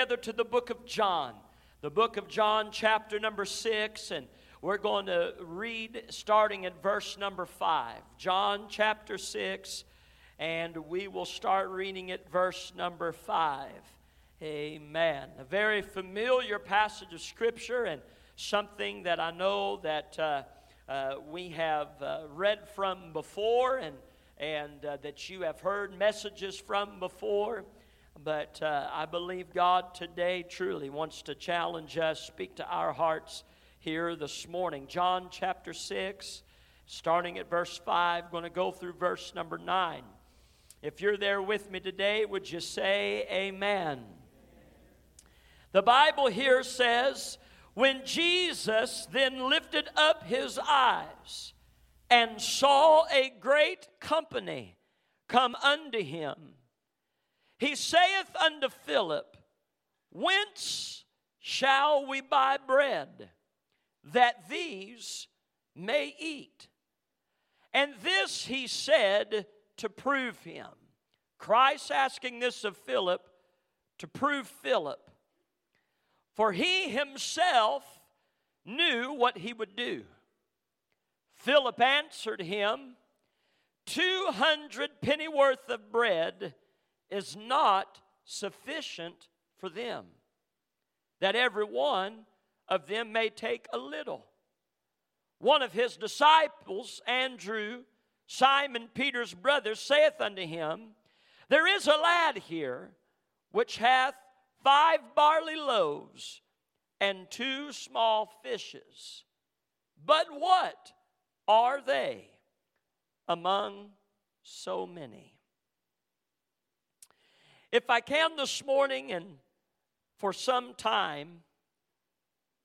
together to the book of John, the book of John, chapter number six, and we're going to read starting at verse number five. John chapter six, and we will start reading at verse number five. Amen. A very familiar passage of scripture and something that I know that uh, uh, we have uh, read from before and, and uh, that you have heard messages from before. But uh, I believe God today truly wants to challenge us, speak to our hearts here this morning. John chapter 6, starting at verse 5, going to go through verse number 9. If you're there with me today, would you say amen? The Bible here says, When Jesus then lifted up his eyes and saw a great company come unto him, he saith unto Philip, Whence shall we buy bread that these may eat? And this he said to prove him. Christ asking this of Philip to prove Philip. For he himself knew what he would do. Philip answered him, Two hundred pennyworth of bread is not sufficient for them, that every one of them may take a little. One of his disciples, Andrew, Simon Peter's brother, saith unto him, There is a lad here which hath five barley loaves and two small fishes. But what are they among so many? If I can this morning and for some time,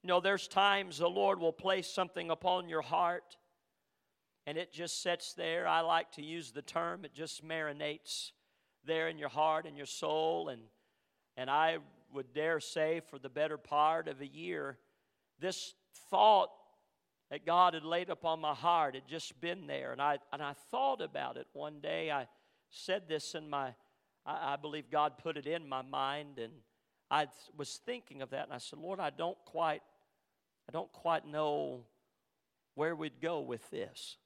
you know, there's times the Lord will place something upon your heart and it just sits there. I like to use the term, it just marinates there in your heart and your soul. And, and I would dare say, for the better part of a year, this thought that God had laid upon my heart had just been there. And I, and I thought about it one day. I said this in my I, I believe God put it in my mind, and I was thinking of that, and I said, Lord, I don't quite, I don't quite know where we'd go with this.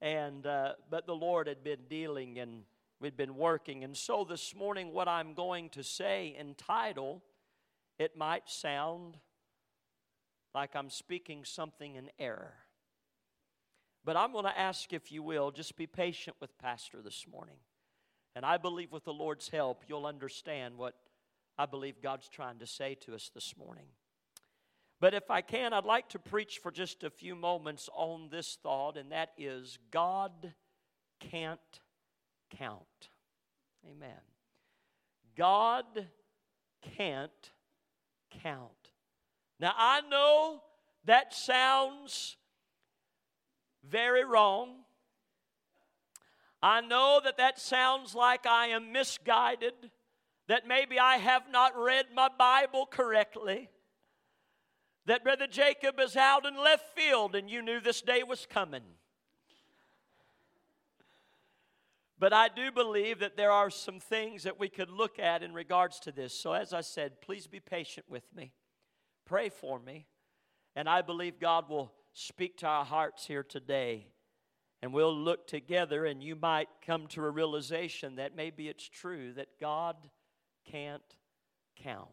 And uh, but the Lord had been dealing, and we'd been working, and so this morning, what I'm going to say in title, it might sound like I'm speaking something in error. But I'm going to ask, if you will, just be patient with Pastor this morning. And I believe with the Lord's help, you'll understand what I believe God's trying to say to us this morning. But if I can, I'd like to preach for just a few moments on this thought, and that is God can't count. Amen. God can't count. Now, I know that sounds very wrong. I know that that sounds like I am misguided, that maybe I have not read my Bible correctly, that Brother Jacob is out in left field and you knew this day was coming. But I do believe that there are some things that we could look at in regards to this. So, as I said, please be patient with me. Pray for me. And I believe God will speak to our hearts here today and we'll look together, and you might come to a realization that maybe it's true that God can't count.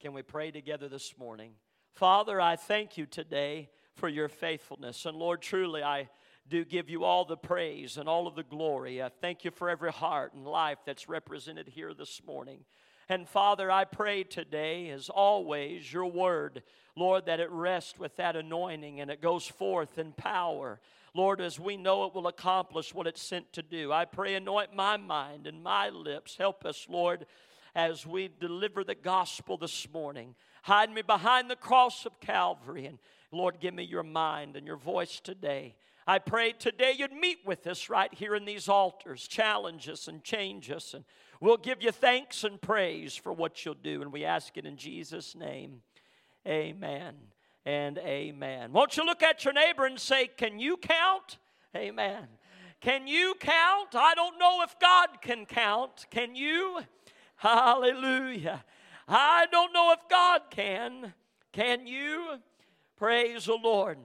Can we pray together this morning? Father, I thank you today for your faithfulness. And Lord, truly, I do give you all the praise and all of the glory. I thank you for every heart and life that's represented here this morning. And Father, I pray today, as always, your word, Lord, that it rests with that anointing and it goes forth in power. Lord, as we know it will accomplish what it's sent to do. I pray, anoint my mind and my lips. Help us, Lord, as we deliver the gospel this morning. Hide me behind the cross of Calvary. And Lord, give me your mind and your voice today. I pray today you'd meet with us right here in these altars, challenge us and change us. And we'll give you thanks and praise for what you'll do. And we ask it in Jesus' name. Amen and amen. Won't you look at your neighbor and say, Can you count? Amen. Can you count? I don't know if God can count. Can you? Hallelujah. I don't know if God can. Can you? Praise the Lord.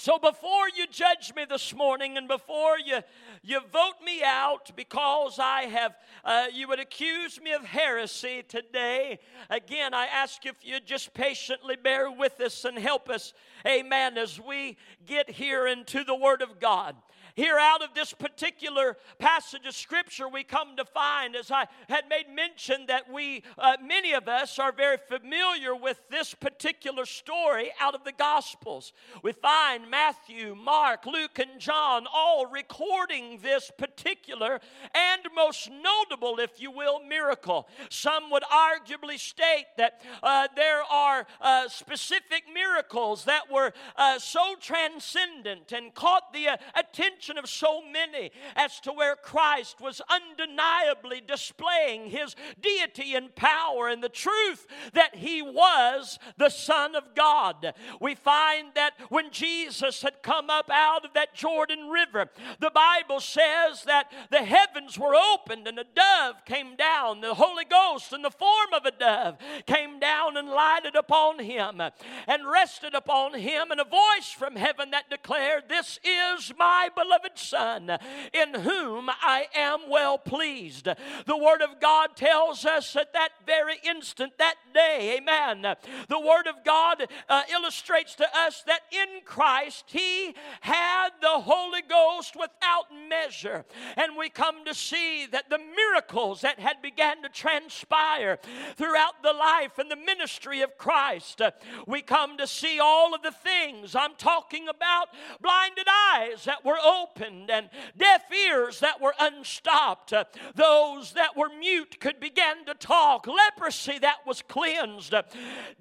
So before you judge me this morning and before you, you vote me out because I have, uh, you would accuse me of heresy today, again, I ask if you just patiently bear with us and help us, amen, as we get here into the Word of God. Here, out of this particular passage of Scripture, we come to find, as I had made mention, that we, uh, many of us, are very familiar with this particular story out of the Gospels. We find Matthew, Mark, Luke, and John all recording this particular and most notable, if you will, miracle. Some would arguably state that uh, there are uh, specific miracles that were uh, so transcendent and caught the uh, attention attention of so many as to where Christ was undeniably displaying his deity and power and the truth that he was the Son of God. We find that when Jesus had come up out of that Jordan River, the Bible says that the heavens were opened and a dove came down. The Holy Ghost, in the form of a dove, came down and lighted upon him and rested upon him, and a voice from heaven that declared, This is my beloved beloved Son, in whom I am well pleased. The Word of God tells us at that very instant, that day, amen. The Word of God uh, illustrates to us that in Christ He had the Holy Ghost without measure. And we come to see that the miracles that had began to transpire throughout the life and the ministry of Christ, uh, we come to see all of the things I'm talking about blinded eyes that were opened opened and deaf ears that were unstopped. Uh, those that were mute could begin to talk. Leprosy that was cleansed. Uh,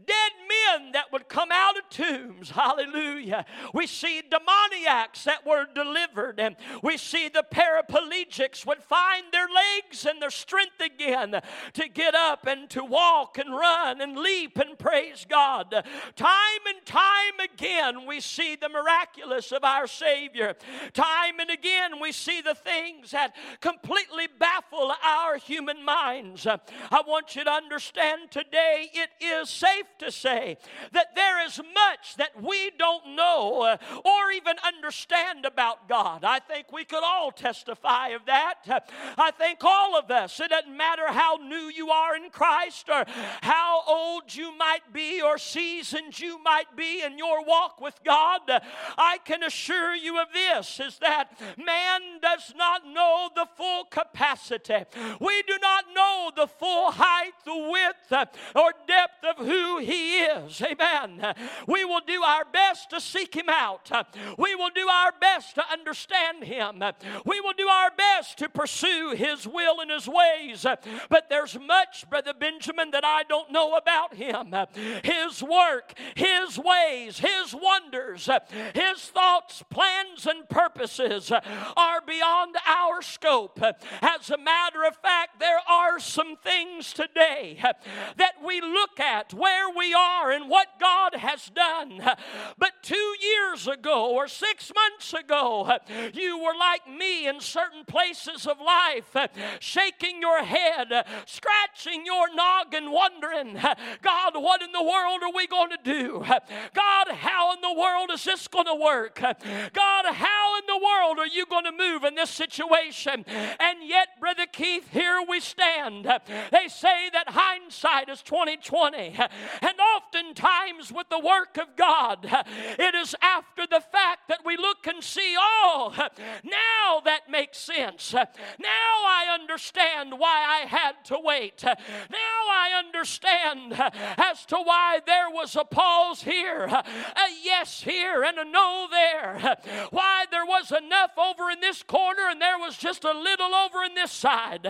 dead men that would come out of tombs. Hallelujah. We see demoniacs that were delivered. And we see the paraplegics would find their legs and their strength again uh, to get up and to walk and run and leap and praise God. Time and time again, we see the miraculous of our Savior. Time time and again we see the things that completely baffle our human minds. I want you to understand today it is safe to say that there is much that we don't know uh, or even understand about God. I think we could all testify of that. I think all of us, it doesn't matter how new you are in Christ or how old you might be or seasoned you might be in your walk with God, I can assure you of this is that man does not know the full capacity. We do not know the full height, the width, or depth of who he is. Amen. We will do our best to seek him out. We will do our best to understand him. We will do our best to pursue his will and his ways. But there's much, Brother Benjamin, that I don't know about him. His work, his ways, his wonders, his thoughts, plans, and purposes are beyond our scope. As a matter of fact, there are some things today that we look at where we are and what God has done. But two years ago or six months ago, you were like me in certain places of life, shaking your head, scratching your noggin, wondering, God, what in the world are we going to do? God, how in the world is this going to work? God, how in the world are you going to move in this situation? And yet, Brother Keith, here we stand. They say that hindsight is 2020. And oftentimes with the work of God, it is after the fact that we look and see, oh, now that makes sense. Now I understand why I had to wait. Now I understand as to why there was a pause here, a yes here, and a no there. Why there was enough over in this corner and there was just a little over in this side.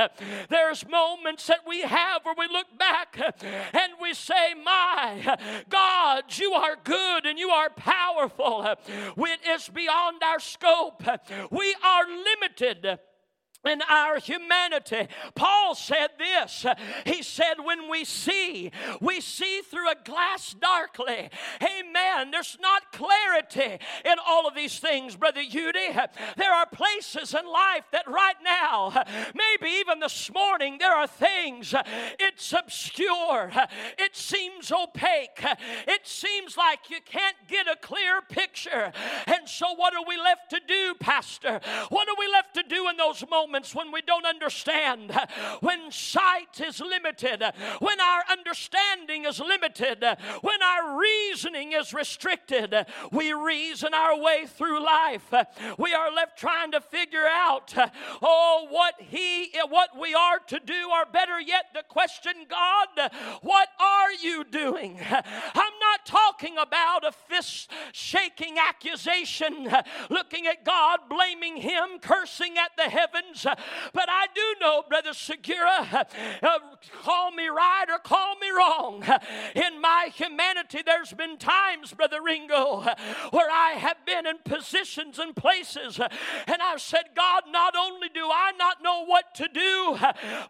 There's moments that we have where we look back and we say, My God, you are good and you are powerful. It is beyond our scope. We are limited in our humanity. Paul said this. He said, When we see, we see through a glass darkly. Amen. There's not clarity in all of these things, Brother Udy. There are places in life that right now, maybe even this morning, there are things, it's obscure, it seems opaque, it seems like you can't get a clear picture. And so, what are we left to do, Pastor? What are we left to do in those moments? when we don't understand, when sight is limited, when our understanding is limited, when our reasoning is restricted, we reason our way through life. We are left trying to figure out, oh, what He, what we are to do, or better yet, the question, God, what are you doing? I'm talking about a fist shaking accusation, looking at God, blaming Him, cursing at the heavens, but I do know, Brother Segura, uh, call me right or call me wrong. In my humanity, there's been times, Brother Ringo, where I have been in positions and places, and I've said, God, not only do I not know what to do,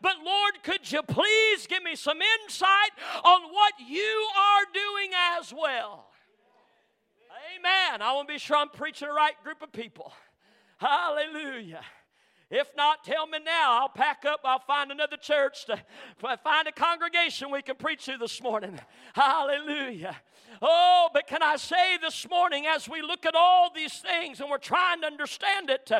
but Lord, could you please give me some insight on what you are doing as well? Amen. I want to be sure I'm preaching the right group of people. Hallelujah. If not, tell me now. I'll pack up. I'll find another church to find a congregation we can preach to this morning. Hallelujah. Oh, but can I say this morning, as we look at all these things and we're trying to understand it,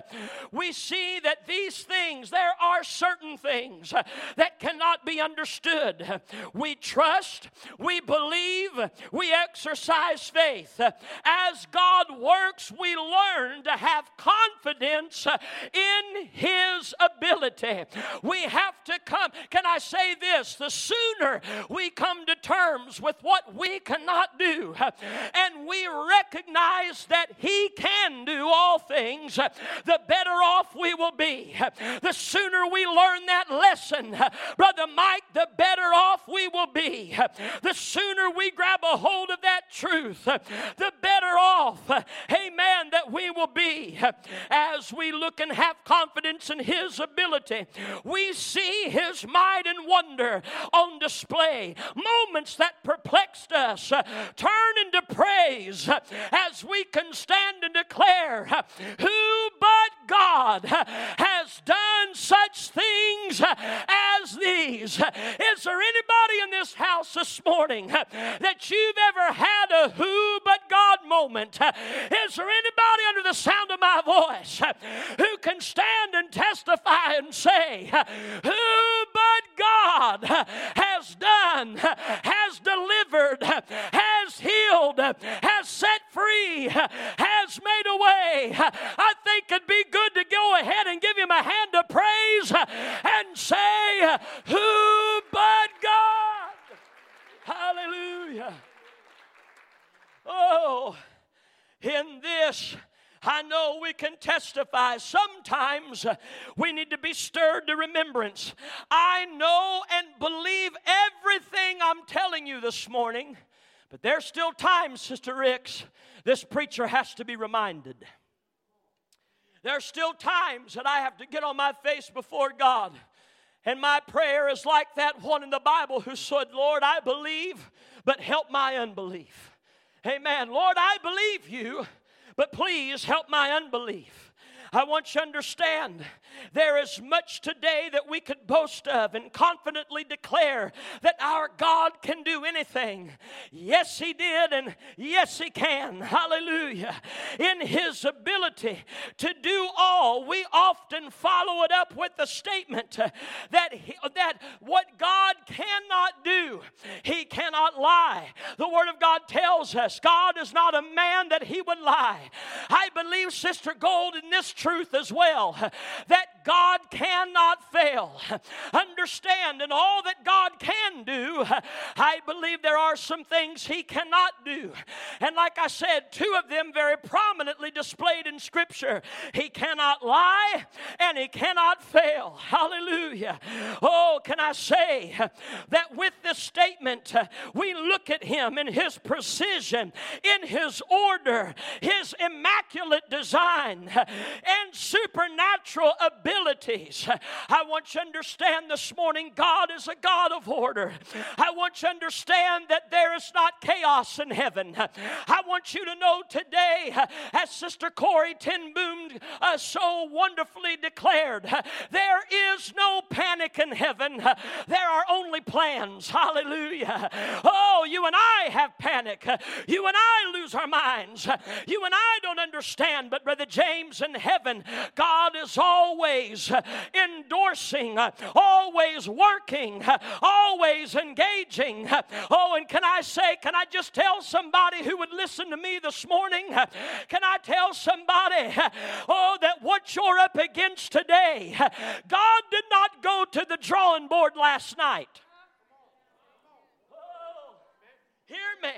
we see that these things, there are certain things that cannot be understood. We trust, we believe, we exercise faith. As God works, we learn to have confidence in his ability. We have to come. Can I say this? The sooner we come to terms with what we cannot do and we recognize that He can do all things, the better off we will be. The sooner we learn that lesson, Brother Mike, the better off we will be. The sooner we grab a hold of that truth, the better off, amen, that we will be as we look and have confidence in His ability. We see His might and wonder on display. Moments that perplexed us turn into praise as we can stand and declare who but God has done such things as these. Is there anybody in this house this morning that you've ever had a who but God moment? Is there anybody under the sound of my voice who can stand and testify and say, Who but God has done, has delivered, has healed, has set free, has made a way. I think it'd be good to go ahead and give him a hand of praise and say, Who but God? Hallelujah. Oh, in this I know we can testify. Sometimes uh, we need to be stirred to remembrance. I know and believe everything I'm telling you this morning, but there's still times, Sister Ricks, this preacher has to be reminded. There's still times that I have to get on my face before God. And my prayer is like that one in the Bible who said, Lord, I believe, but help my unbelief. Amen. Lord, I believe you, but please help my unbelief. I want you to understand there is much today that we could boast of and confidently declare that our God can do anything. Yes, He did, and yes, He can. Hallelujah. In His ability to do all, we often follow it up with the statement that, that what God lie. The Word of God tells us God is not a man that He would lie. I believe, Sister Gold, in this truth as well that God cannot fail. Understand, in all that God can do, I believe there are some things He cannot do. And like I said, two of them very prominently displayed in Scripture He cannot lie and He cannot fail. Hallelujah. Oh, can I say that with this statement, we look at Him in His precision, in His order, His immaculate design, and supernatural abilities. I want you to understand this morning God is a God of order. I want you to understand that there is not chaos in heaven. I want you to know today, as Sister Corrie ten Boom uh, so wonderfully declared, there is no panic in heaven. There are only plans. Hallelujah. Oh, Oh, you and I have panic. You and I lose our minds. You and I don't understand, but Brother James, in heaven, God is always endorsing, always working, always engaging. Oh, and can I say, can I just tell somebody who would listen to me this morning? Can I tell somebody, oh, that what you're up against today, God did not go to the drawing board last night. Oh, hear me.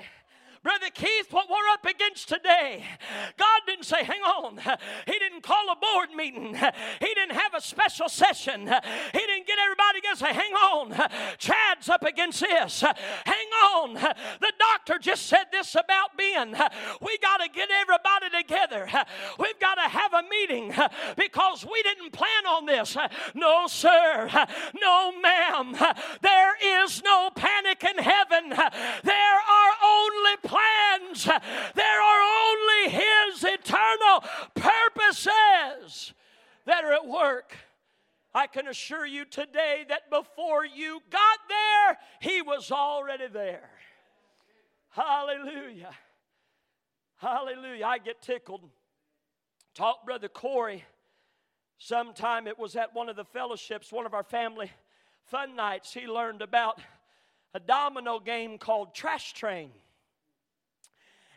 Brother Keith, what we're up against today, God didn't say, hang on. He didn't call a board meeting. He didn't have a special session. He didn't get everybody together say, hang on. Chad's up against this. Hang on. The doctor just said this about Ben. We got to get everybody together. We've got to have a meeting because we didn't plan on this. No, sir. No, ma'am. There is no panic in heaven. There are only plans. There are only His eternal purposes that are at work. I can assure you today that before you got there, He was already there. Hallelujah. Hallelujah. I get tickled. Talk, Brother Corey. Sometime it was at one of the fellowships, one of our family fun nights, he learned about a domino game called Trash Train.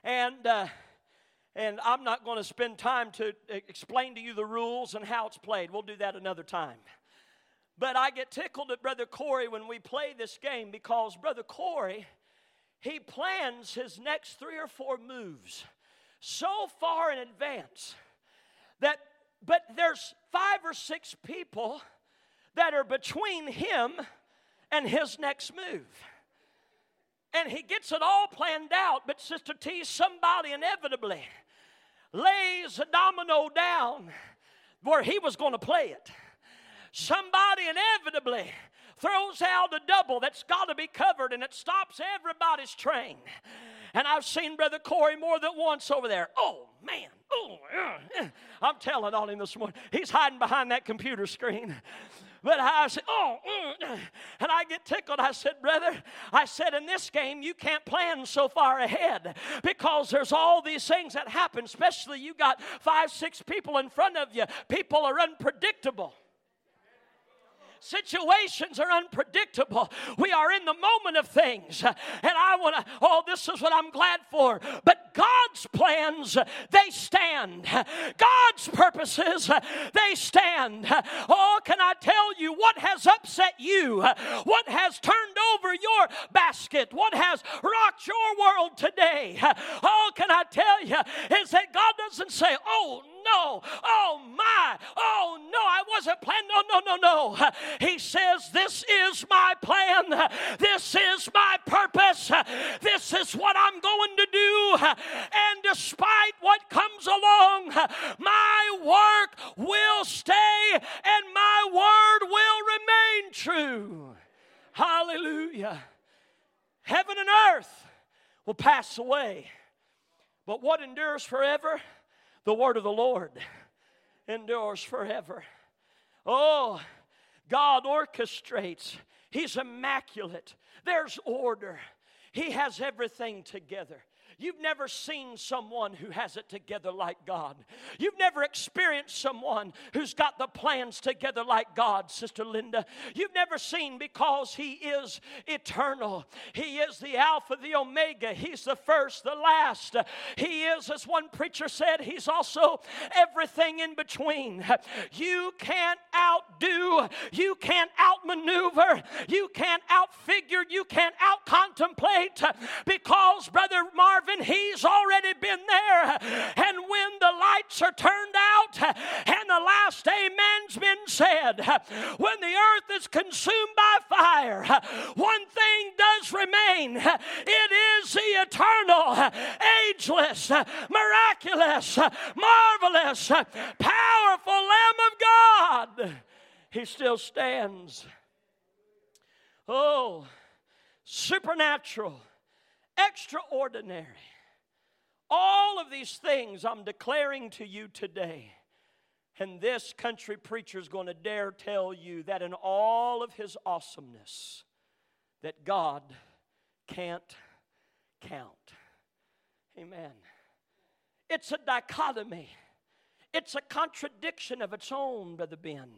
And, uh, and I'm not going to spend time to explain to you the rules and how it's played. We'll do that another time. But I get tickled at Brother Corey when we play this game because Brother Corey, he plans his next three or four moves so far in advance that, but there's five or six people that are between him and his next move and he gets it all planned out. But Sister T, somebody inevitably lays a domino down where he was going to play it. Somebody inevitably throws out a double that's got to be covered and it stops everybody's train. And I've seen Brother Corey more than once over there. Oh, man. Oh, I'm telling on him this morning. He's hiding behind that computer screen. But I said, oh, mm, and I get tickled. I said, brother, I said, in this game, you can't plan so far ahead because there's all these things that happen, especially you got five, six people in front of you. People are unpredictable. Situations are unpredictable. We are in the moment of things. And I want to, oh, this is what I'm glad for. But God's plans, they stand. God's purposes, they stand. Oh, can I tell you what has upset you? What has turned over your basket? What has rocked your world today? Oh, can I tell you is that God doesn't say, oh, no. Oh my. Oh no, I wasn't planning. No, no, no, no. He says, This is my plan. This is my purpose. This is what I'm going to do. And despite what comes along, my work will stay and my word will remain true. Hallelujah. Heaven and earth will pass away, but what endures forever? The word of the Lord endures forever. Oh, God orchestrates. He's immaculate. There's order. He has everything together. You've never seen someone who has it together like God. You've never experienced someone who's got the plans together like God, Sister Linda. You've never seen because He is eternal. He is the Alpha, the Omega. He's the first, the last. He is, as one preacher said, He's also everything in between. You can't outdo, you can't outmaneuver, you can't outfigure, you can't outcontemplate because, Brother Marvin, Marvin, he's already been there. And when the lights are turned out and the last amen's been said, when the earth is consumed by fire, one thing does remain it is the eternal, ageless, miraculous, marvelous, powerful Lamb of God. He still stands. Oh, supernatural, extraordinary. All of these things I'm declaring to you today. And this country preacher is going to dare tell you that in all of his awesomeness, that God can't count. Amen. It's a dichotomy, it's a contradiction of its own, Brother Ben.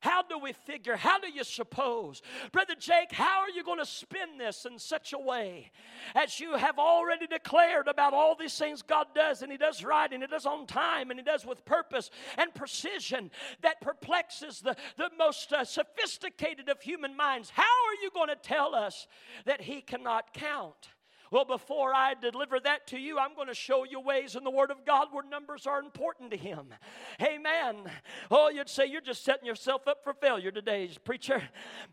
How do we figure? How do you suppose? Brother Jake, how are you going to spin this in such a way as you have already declared about all these things God does, and He does right, and He does on time, and He does with purpose and precision that perplexes the, the most uh, sophisticated of human minds? How are you going to tell us that He cannot count? Well, before I deliver that to you, I'm going to show you ways in the Word of God where numbers are important to Him. Amen. Oh, you'd say you're just setting yourself up for failure today, preacher.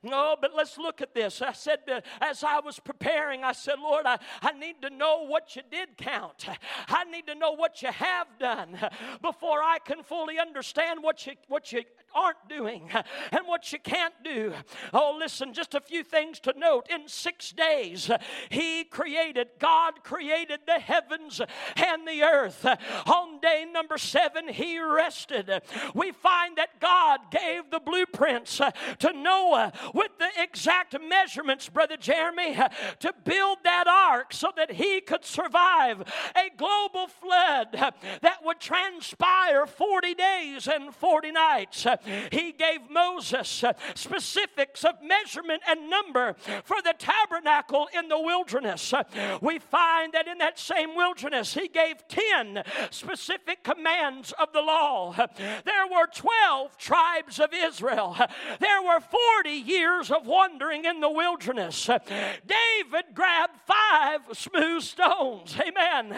No, but let's look at this. I said, as I was preparing, I said, Lord, I, I need to know what you did count. I need to know what you have done before I can fully understand what you, what you aren't doing and what you can't do. Oh, listen, just a few things to note. In six days, He created, God created the heavens and the earth. On day number seven, He rested. We find that God gave the blueprints to Noah with the exact measurements, Brother Jeremy, to build that ark so that he could survive a global flood that would transpire 40 days and 40 nights. He gave Moses specifics of measurement and number for the tabernacle in the wilderness. We find that in that same wilderness, he gave 10 specific commands of the law. There were 12 tribes of Israel. There were 40 years of wandering in the wilderness. David grabbed five smooth stones. Amen.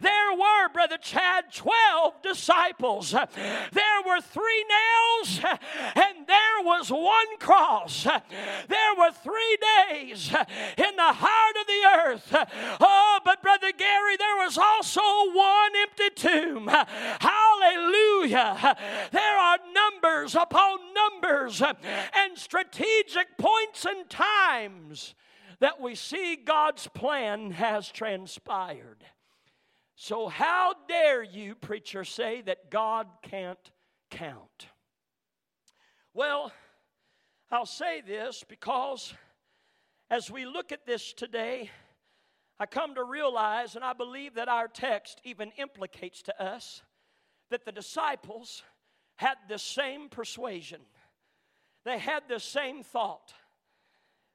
There were, Brother Chad, 12 disciples. There were three nails and there was one cross. There were three days in the heart of the earth. Oh, but Brother Gary, there was also one empty tomb. Hallelujah. There are numbers upon numbers and strategic points and times that we see God's plan has transpired. So, how dare you, preacher, say that God can't count? Well, I'll say this because as we look at this today, I come to realize, and I believe that our text even implicates to us, that the disciples had the same persuasion. They had the same thought.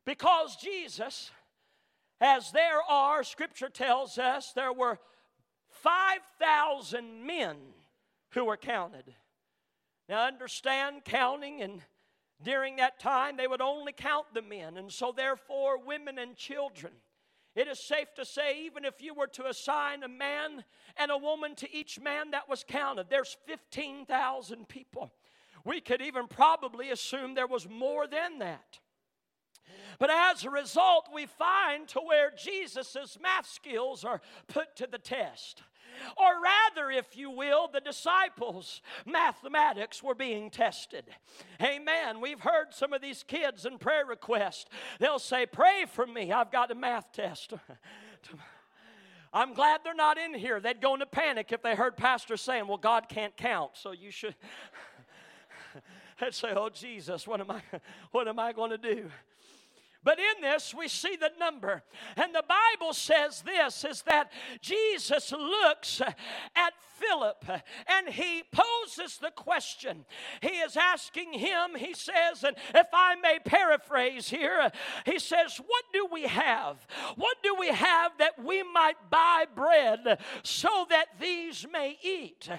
Because Jesus, as there are, Scripture tells us, there were 5,000 men who were counted. Now, understand counting, and during that time, they would only count the men, and so therefore, women and children. It is safe to say, even if you were to assign a man and a woman to each man that was counted, there's 15,000 people. We could even probably assume there was more than that. But as a result, we find to where Jesus' math skills are put to the test. Or rather, if you will, the disciples' mathematics were being tested. Amen. We've heard some of these kids in prayer request. They'll say, Pray for me. I've got a math test. I'm glad they're not in here. They'd go into panic if they heard Pastor saying, Well, God can't count, so you should. They'd say, Oh, Jesus, what am I, what am I going to do? But in this, we see the number. And the Bible says this is that Jesus looks at Philip and he poses the question. He is asking him, he says, and if I may paraphrase here, he says, What do we have? What do we have that we might buy bread so that these may eat?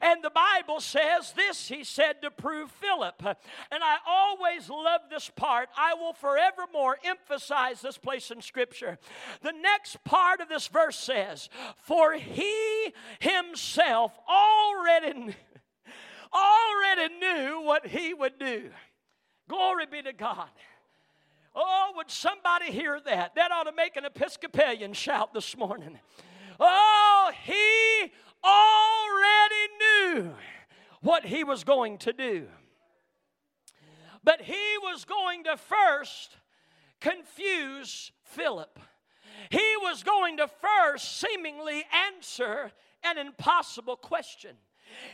And the Bible says this, he said to prove Philip. And I always love this part. I will forevermore emphasize this place in Scripture. The next part of this verse says, For he himself himself already, already knew what he would do. Glory be to God. Oh, would somebody hear that? That ought to make an Episcopalian shout this morning. Oh, he already knew what he was going to do. But he was going to first confuse Philip. He was going to first seemingly answer an impossible question.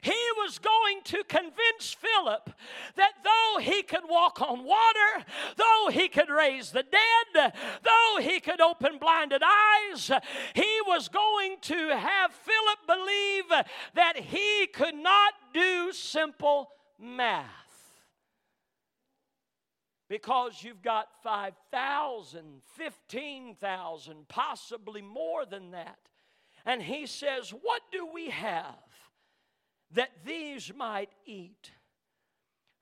He was going to convince Philip that though he could walk on water, though he could raise the dead, though he could open blinded eyes, he was going to have Philip believe that he could not do simple math. Because you've got 5,000, 15,000, possibly more than that. And he says, What do we have? that these might eat.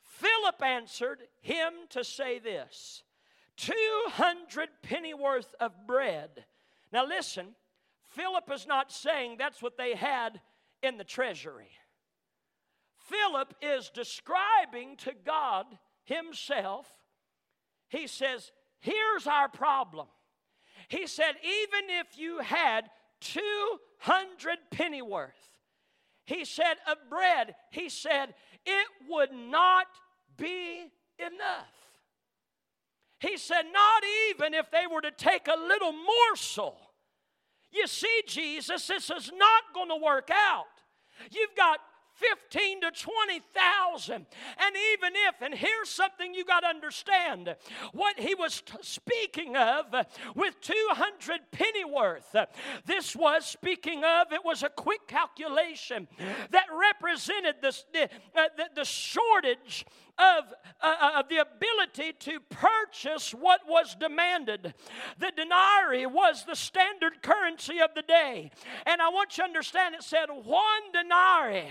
Philip answered him to say this 200 pennyworth of bread. Now listen, Philip is not saying that's what they had in the treasury. Philip is describing to God Himself, he says, Here's our problem. He said, Even if you had 200 pennyworth, he said, of bread, he said, it would not be enough. He said, not even if they were to take a little morsel. You see, Jesus, this is not going to work out. You've got 15 to 20,000. And even if, and here's something you got to understand what he was t- speaking of with 200 pennyworth, this was speaking of, it was a quick calculation that represented this, the, uh, the, the shortage of, uh, uh, of the ability to purchase what was demanded. The denarii was the standard currency of the day. And I want you to understand it said one denarii.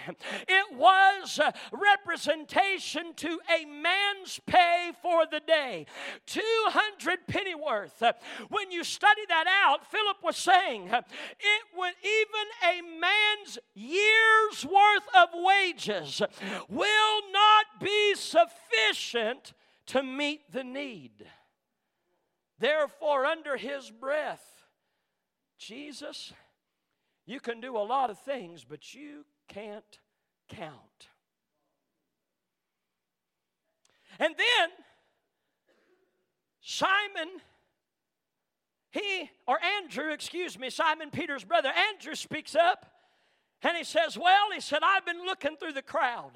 It was representation to a man's pay for the day. 200 pennyworth. When you study that out, Philip was saying it would even a man's year's worth of wages will not be sufficient to meet the need. Therefore, under his breath, Jesus, you can do a lot of things, but you can't count. And then Simon, he, or Andrew, excuse me, Simon Peter's brother, Andrew speaks up and he says, Well, he said, I've been looking through the crowd.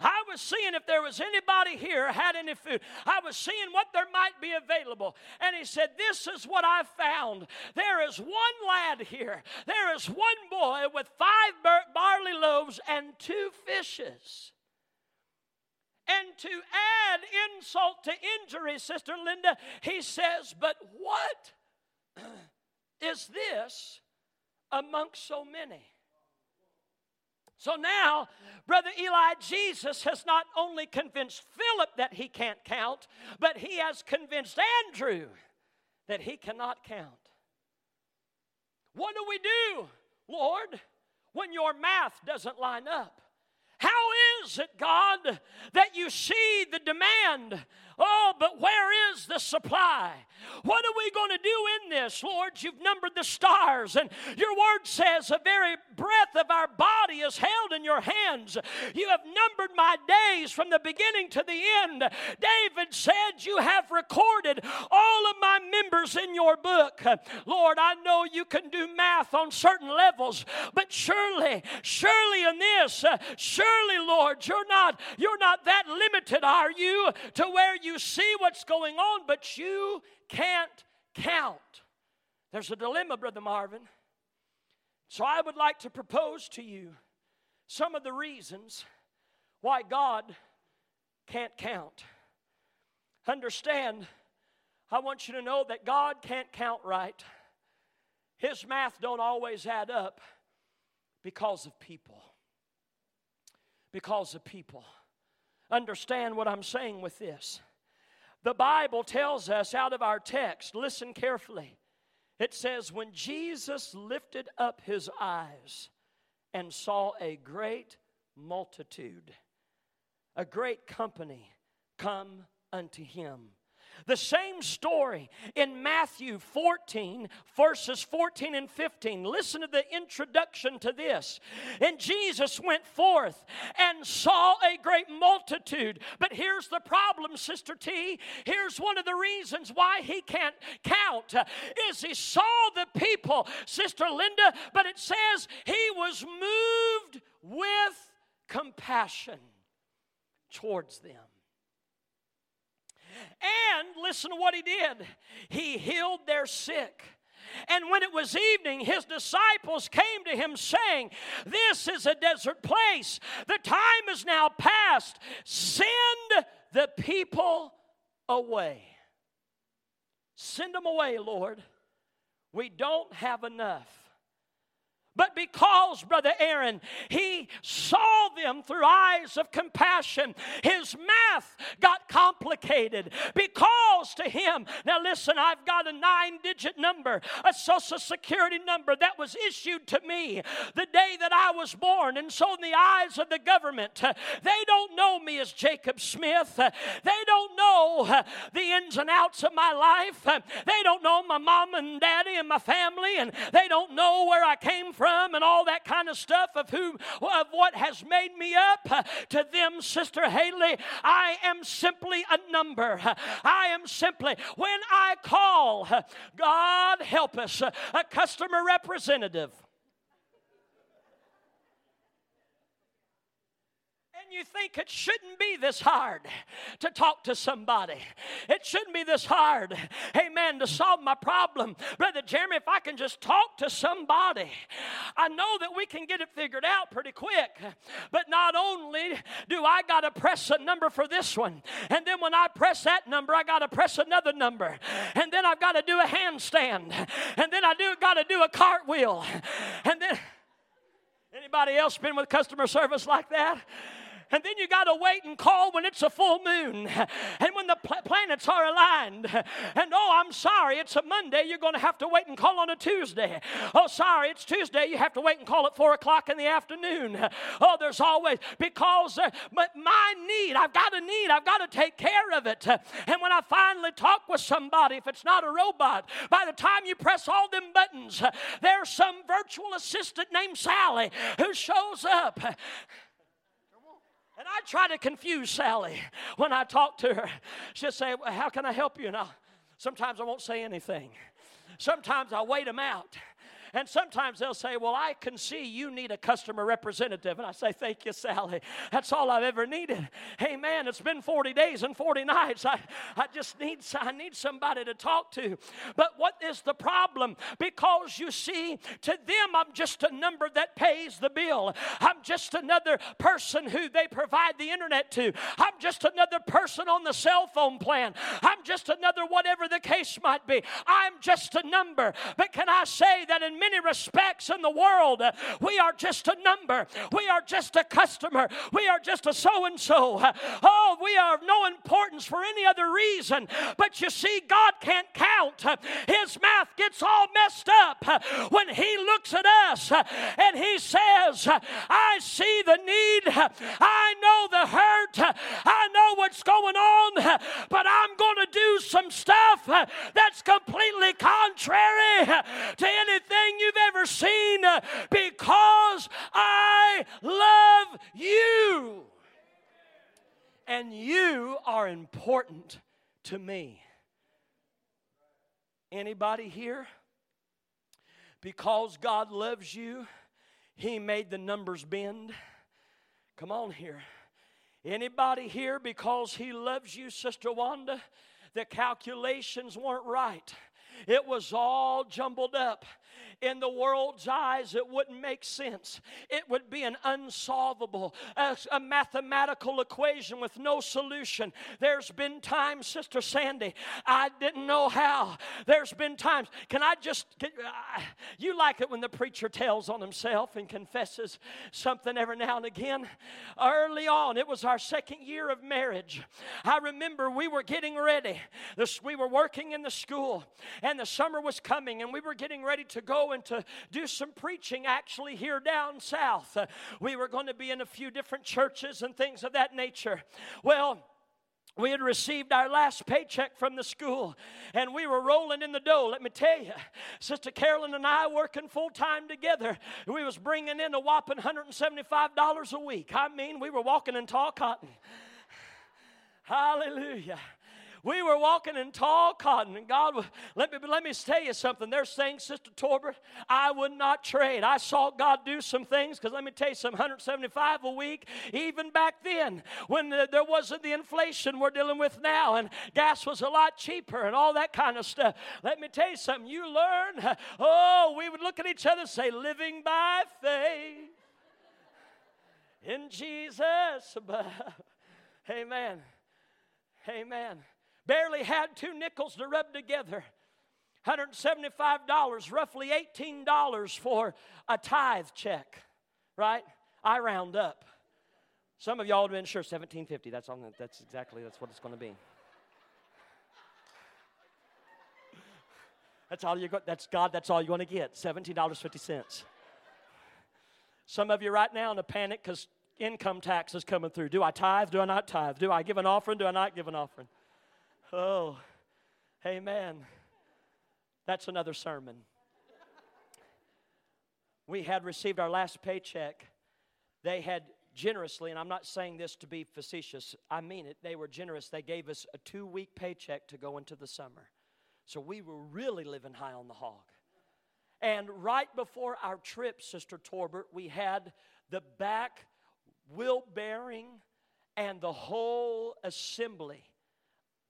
I was seeing if there was anybody here had any food. I was seeing what there might be available. And he said, This is what I found. There is one lad here. There is one boy with five bar- barley loaves and two fishes. And to add insult to injury, Sister Linda, he says, But what is this amongst so many? So now, Brother Eli, Jesus has not only convinced Philip that he can't count, but he has convinced Andrew that he cannot count. What do we do, Lord, when your math doesn't line up? How is it, God, that you see the demand Oh, but where is the supply? What are we going to do in this, Lord? You've numbered the stars, and your word says the very breath of our body is held in your hands. You have numbered my days from the beginning to the end. David said, You have recorded all of my members in your book. Lord, I know you can do math on certain levels, but surely, surely in this, surely, Lord, you're not, you're not that limited, are you, to where you you see what's going on, but you can't count. There's a dilemma, Brother Marvin. So I would like to propose to you some of the reasons why God can't count. Understand, I want you to know that God can't count right. His math don't always add up because of people. Because of people. Understand what I'm saying with this. The Bible tells us out of our text, listen carefully. It says, When Jesus lifted up his eyes and saw a great multitude, a great company come unto him. The same story in Matthew 14, verses 14 and 15. Listen to the introduction to this. And Jesus went forth and saw a great multitude. But here's the problem, Sister T. Here's one of the reasons why he can't count uh, is he saw the people, Sister Linda, but it says he was moved with compassion towards them. And listen to what he did he healed their sick. And when it was evening, his disciples came to him, saying, This is a desert place. The time is now past. Send the people away. Send them away, Lord. We don't have enough. But because, Brother Aaron, he saw them through eyes of compassion, his math got complicated. Because to him, now listen, I've got a nine digit number, a social security number that was issued to me the day that I was born. And so, in the eyes of the government, they don't know me as Jacob Smith. They don't know the ins and outs of my life. They don't know my mom and daddy and my family, and they don't know where I came from from and all that kind of stuff of who of what has made me up uh, to them sister Haley I am simply a number. I am simply when I call uh, God help us uh, a customer representative you think it shouldn't be this hard to talk to somebody. It shouldn't be this hard, amen, to solve my problem. Brother Jeremy, if I can just talk to somebody, I know that we can get it figured out pretty quick. But not only do I got to press a number for this one, and then when I press that number, I got to press another number, and then I've got to do a handstand, and then I do got to do a cartwheel, and then. Anybody else been with customer service like that? And then you got to wait and call when it's a full moon and when the pl- planets are aligned. And oh, I'm sorry, it's a Monday. You're going to have to wait and call on a Tuesday. Oh, sorry, it's Tuesday. You have to wait and call at four o'clock in the afternoon. Oh, there's always, because uh, but my need, I've got a need, I've got to take care of it. And when I finally talk with somebody, if it's not a robot, by the time you press all them buttons, there's some virtual assistant named Sally who shows up. And I try to confuse Sally when I talk to her. She'll say, well, How can I help you? And I'll, sometimes I won't say anything. Sometimes I'll wait them out. And sometimes they'll say, Well, I can see you need a customer representative. And I say, Thank you, Sally. That's all I've ever needed. Hey, man, it's been 40 days and 40 nights. I, I just need, I need somebody to talk to. But what is the problem? Because you see, to them, I'm just a number that pays the bill. I'm just another person who they provide the internet to. I'm just another person on the cell phone plan. I'm just another whatever the case might be. I'm just a number. But can I say that in many respects in the world, we are just a number. We are just a customer. We are just a so and so. Oh, we are of no importance for any other reason. But you see, God can't count. His math gets all messed up when He looks at us and He says, I see the need. I know the hurt. I know what's going on. But I'm going to do some stuff that's completely contrary to anything you've ever seen uh, because I love you. And you are important to me. Anybody here? Because God loves you, He made the numbers bend. Come on here. Anybody here because He loves you, Sister Wanda? The calculations weren't right. It was all jumbled up in the world's eyes, it wouldn't make sense. It would be an unsolvable, a, a mathematical equation with no solution. There's been times, Sister Sandy, I didn't know how. There's been times, can I just, can, uh, you like it when the preacher tells on himself and confesses something every now and again. Early on, it was our second year of marriage. I remember we were getting ready. This, we were working in the school, and the summer was coming, and we were getting ready to go going to do some preaching actually here down south. Uh, we were going to be in a few different churches and things of that nature. Well, we had received our last paycheck from the school and we were rolling in the dough. Let me tell you sister carolyn and i working full time together. We was bringing in a whopping $175 a week. I mean we were walking in tall cotton hallelujah we were walking in tall cotton, and God, let me let me tell you something. They're saying, Sister Torbert, I would not trade. I saw God do some things because let me tell you, some 175 a week, even back then when the, there wasn't the inflation we're dealing with now, and gas was a lot cheaper, and all that kind of stuff. Let me tell you something. You learn. Oh, we would look at each other and say, "Living by faith." in Jesus. Amen. Amen barely had two nickels to rub together. $175, roughly $18 for a tithe check, right? I round up. Some of y'all have been sure 1750. That's on that's exactly that's what it's going to be. That's all you got. That's God, that's all you're going to get. $17.50. Some of you right now in a panic because income tax is coming through. Do I tithe? Do I not tithe? Do I give an offering? Do I not give an offering? Oh, amen. That's another sermon. We had received our last paycheck. They had generously, and I'm not saying this to be facetious, I mean it, they were generous. They gave us a two week paycheck to go into the summer. So we were really living high on the hog. And right before our trip, Sister Torbert, we had the back wheel bearing and the whole assembly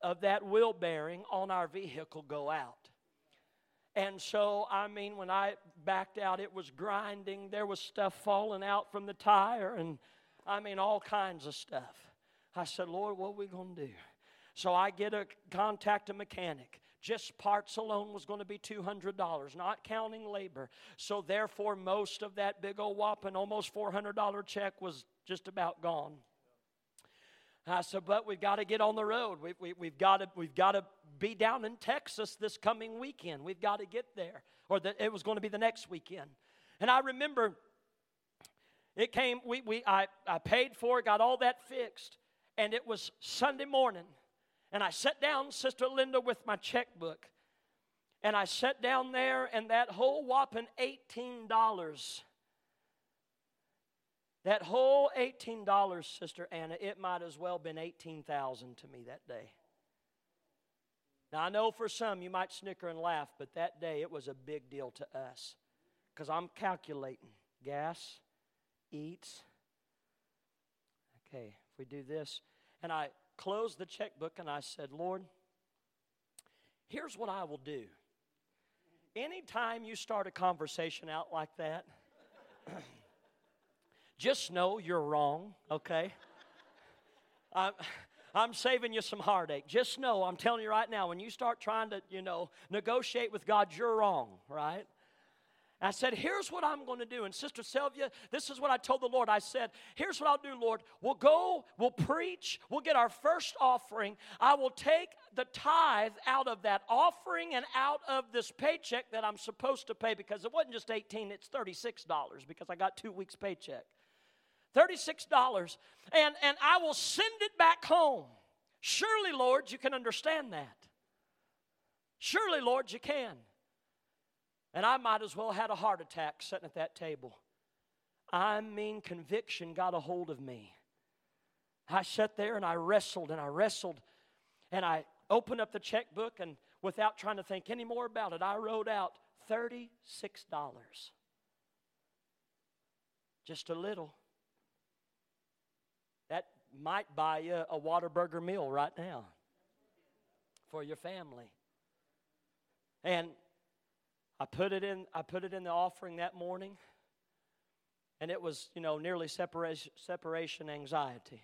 of that wheel bearing on our vehicle go out. And so, I mean, when I backed out, it was grinding. There was stuff falling out from the tire, and I mean, all kinds of stuff. I said, Lord, what are we going to do? So I get a contact a mechanic. Just parts alone was going to be $200, not counting labor. So therefore, most of that big old whopping, almost $400 check was just about gone. I said, but we've got to get on the road. We, we, we've, got to, we've got to be down in Texas this coming weekend. We've got to get there. Or the, it was going to be the next weekend. And I remember it came, we, we, I, I paid for it, got all that fixed. And it was Sunday morning. And I sat down, Sister Linda, with my checkbook. And I sat down there, and that whole whopping $18 that whole $18, Sister Anna, it might as well been 18000 to me that day. Now, I know for some you might snicker and laugh, but that day it was a big deal to us because I'm calculating gas, eats. Okay, if we do this, and I closed the checkbook and I said, Lord, here's what I will do. Anytime you start a conversation out like that, Just know you're wrong, okay? I'm, I'm saving you some heartache. Just know, I'm telling you right now, when you start trying to, you know, negotiate with God, you're wrong, right? I said, Here's what I'm going to do. And Sister Sylvia, this is what I told the Lord. I said, Here's what I'll do, Lord. We'll go, we'll preach, we'll get our first offering. I will take the tithe out of that offering and out of this paycheck that I'm supposed to pay because it wasn't just 18, it's $36 because I got two weeks' paycheck. $36 and, and I will send it back home. Surely, Lord, you can understand that. Surely, Lord, you can. And I might as well had a heart attack sitting at that table. I mean, conviction got a hold of me. I sat there and I wrestled and I wrestled and I opened up the checkbook and without trying to think any more about it, I wrote out $36. Just a little might buy you a Whataburger meal right now for your family. And I put it in I put it in the offering that morning and it was, you know, nearly separation separation anxiety.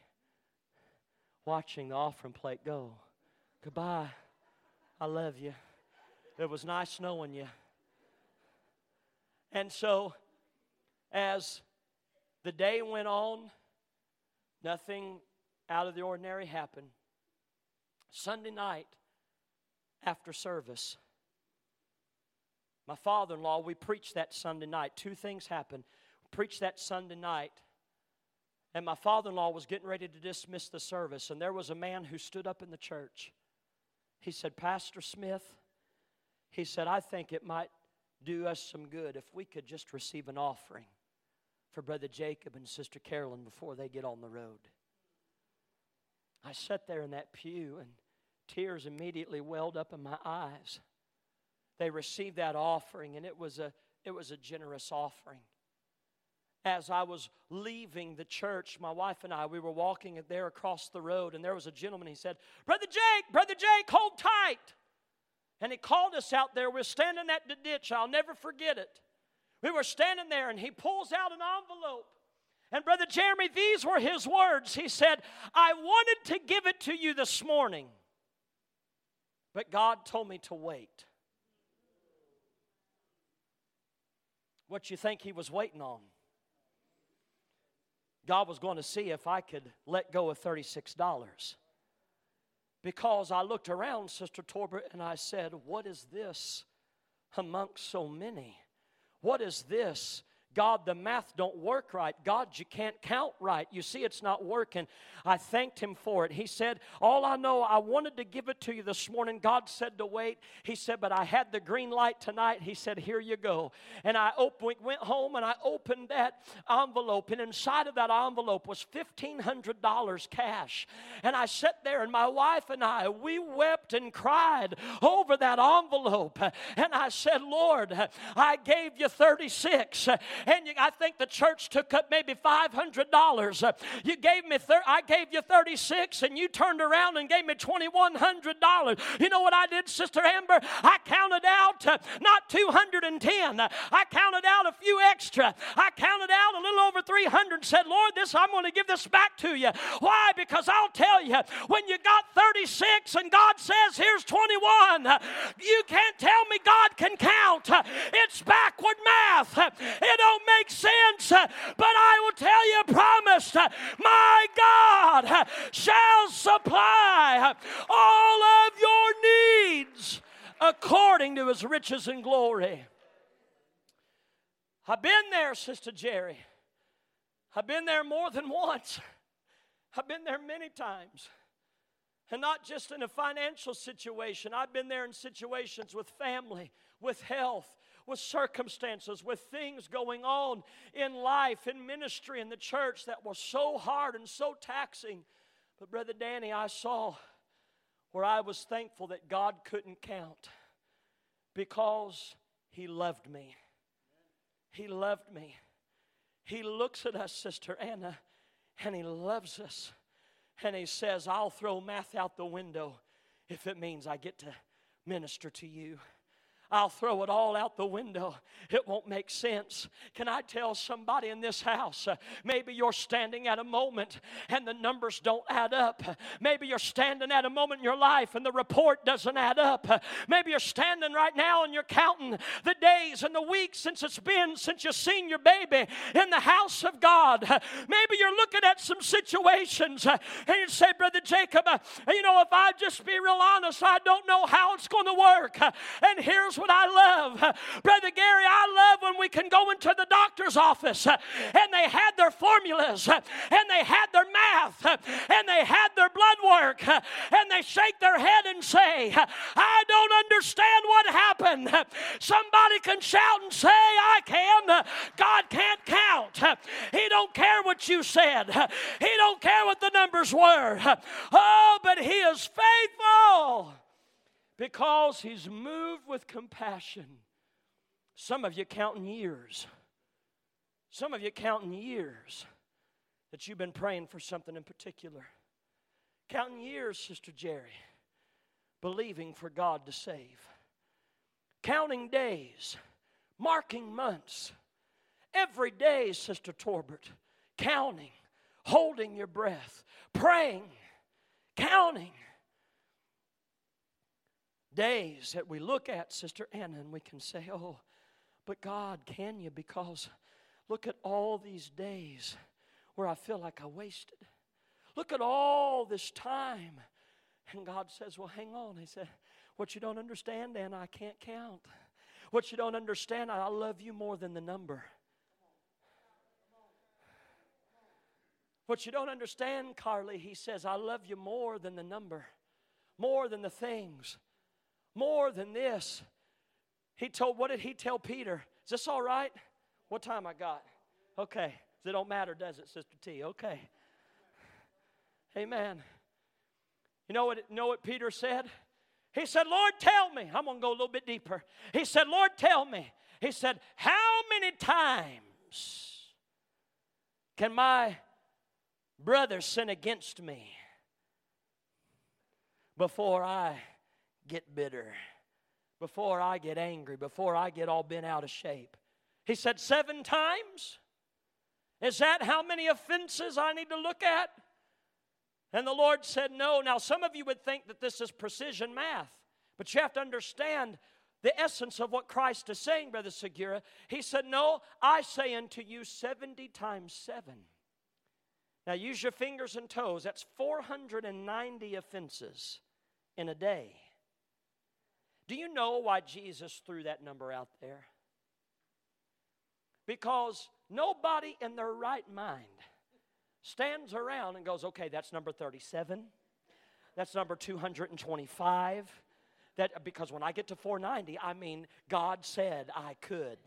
Watching the offering plate go. Goodbye. I love you. It was nice knowing you. And so as the day went on, Nothing out of the ordinary happened. Sunday night after service, my father in law, we preached that Sunday night. Two things happened. We preached that Sunday night, And my father in law was getting ready to dismiss the service, and there was a man who stood up in the church. He said, Pastor Smith, he said, I think it might do us some good if we could just receive an offering for Brother Jacob and Sister Carolyn before they get on the road. I sat there in that pew, and tears immediately welled up in my eyes. They received that offering, and it was a, it was a generous offering as I was leaving the church, my wife and I, we were walking there across the road, and there was a gentleman. He said, Brother Jake, Brother Jake, hold tight. And he called us out there. We're standing at the ditch. I'll never forget it. We were standing there, and he pulls out an envelope. And Brother Jeremy, these were his words. He said, I wanted to give it to you this morning, but God told me to wait. What you think he was waiting on? God was going to see if I could let go of $36. Because I looked around, Sister Torbert, and I said, What is this amongst so many? What is this God, the math don't work right. God, you can't count right. You see, it's not working. I thanked him for it. He said, All I know, I wanted to give it to you this morning. God said to wait. He said, But I had the green light tonight. He said, Here you go. And I opened, went home and I opened that envelope. And inside of that envelope was $1,500 cash. And I sat there, and my wife and I, we wept and cried over that envelope. And I said, Lord, I gave you 36 and you, I think the church took up maybe $500. Uh, you gave me, thir- I gave you 36 and you turned around and gave me $2,100. You know what I did, Sister Amber? I counted out uh, not 210. I counted out a few extra. I counted out a little over 300 said, Lord, this I'm going to give this back to you. Why? Because I'll tell you, when you got 36 and God says, here's 21, you can't tell me God can count. It's backward math. It don't make sense, but I will tell you, promised, my God shall supply all of your needs according to his riches and glory. I've been there, Sister Jerry. I've been there more than once. I've been there many times. And not just in a financial situation, I've been there in situations with family, with health, with circumstances, with things going on in life, in ministry, in the church that were so hard and so taxing. But, Brother Danny, I saw where I was thankful that God couldn't count because He loved me. He loved me. He looks at us, Sister Anna, and He loves us. And He says, I'll throw math out the window if it means I get to minister to you. I'll throw it all out the window. It won't make sense. Can I tell somebody in this house? Uh, maybe you're standing at a moment and the numbers don't add up. Maybe you're standing at a moment in your life and the report doesn't add up. Maybe you're standing right now and you're counting the days and the weeks since it's been since you've seen your baby in the house of God. Maybe you're looking at some situations uh, and you say, Brother Jacob, uh, you know, if I just be real honest, I don't know how it's going to work. And here's what I love. Brother Gary, I love when we can go into the doctor's office and they had their formulas and they had their math and they had their blood work and they shake their head and say, I don't understand what happened. Somebody can shout and say, I can. God can't count. He don't care what you said. He don't care what the numbers were. Oh, but he is faithful because he's moved with compassion. Some of you counting years. Some of you counting years that you've been praying for something in particular. Counting years, Sister Jerry, believing for God to save. Counting days, marking months. Every day, Sister Torbert, counting, holding your breath, praying, counting days that we look at, Sister Anna, and we can say, Oh, but God, can you? Because look at all these days where I feel like I wasted. Look at all this time. And God says, Well, hang on. He said, What you don't understand, Anna, I can't count. What you don't understand, I love you more than the number. What you don't understand, Carly, he says, I love you more than the number, more than the things, more than this. He told, what did he tell Peter? Is this all right? What time I got? Okay. It don't matter, does it, Sister T? Okay. Amen. You know what, know what Peter said? He said, Lord, tell me. I'm going to go a little bit deeper. He said, Lord, tell me. He said, How many times can my brother sin against me before I get bitter, before I get angry, before I get all bent out of shape? He said, Seven times? Is that how many offenses I need to look at? And the Lord said, No. Now, some of you would think that this is precision math, but you have to understand the essence of what Christ is saying, Brother Segura. He said, No, I say unto you 70 times 7. Now, use your fingers and toes. That's 490 offenses in a day. Do you know why Jesus threw that number out there? Because nobody in their right mind stands around and goes, okay, that's number 37. That's number 225. That because when I get to 490, I mean God said I could.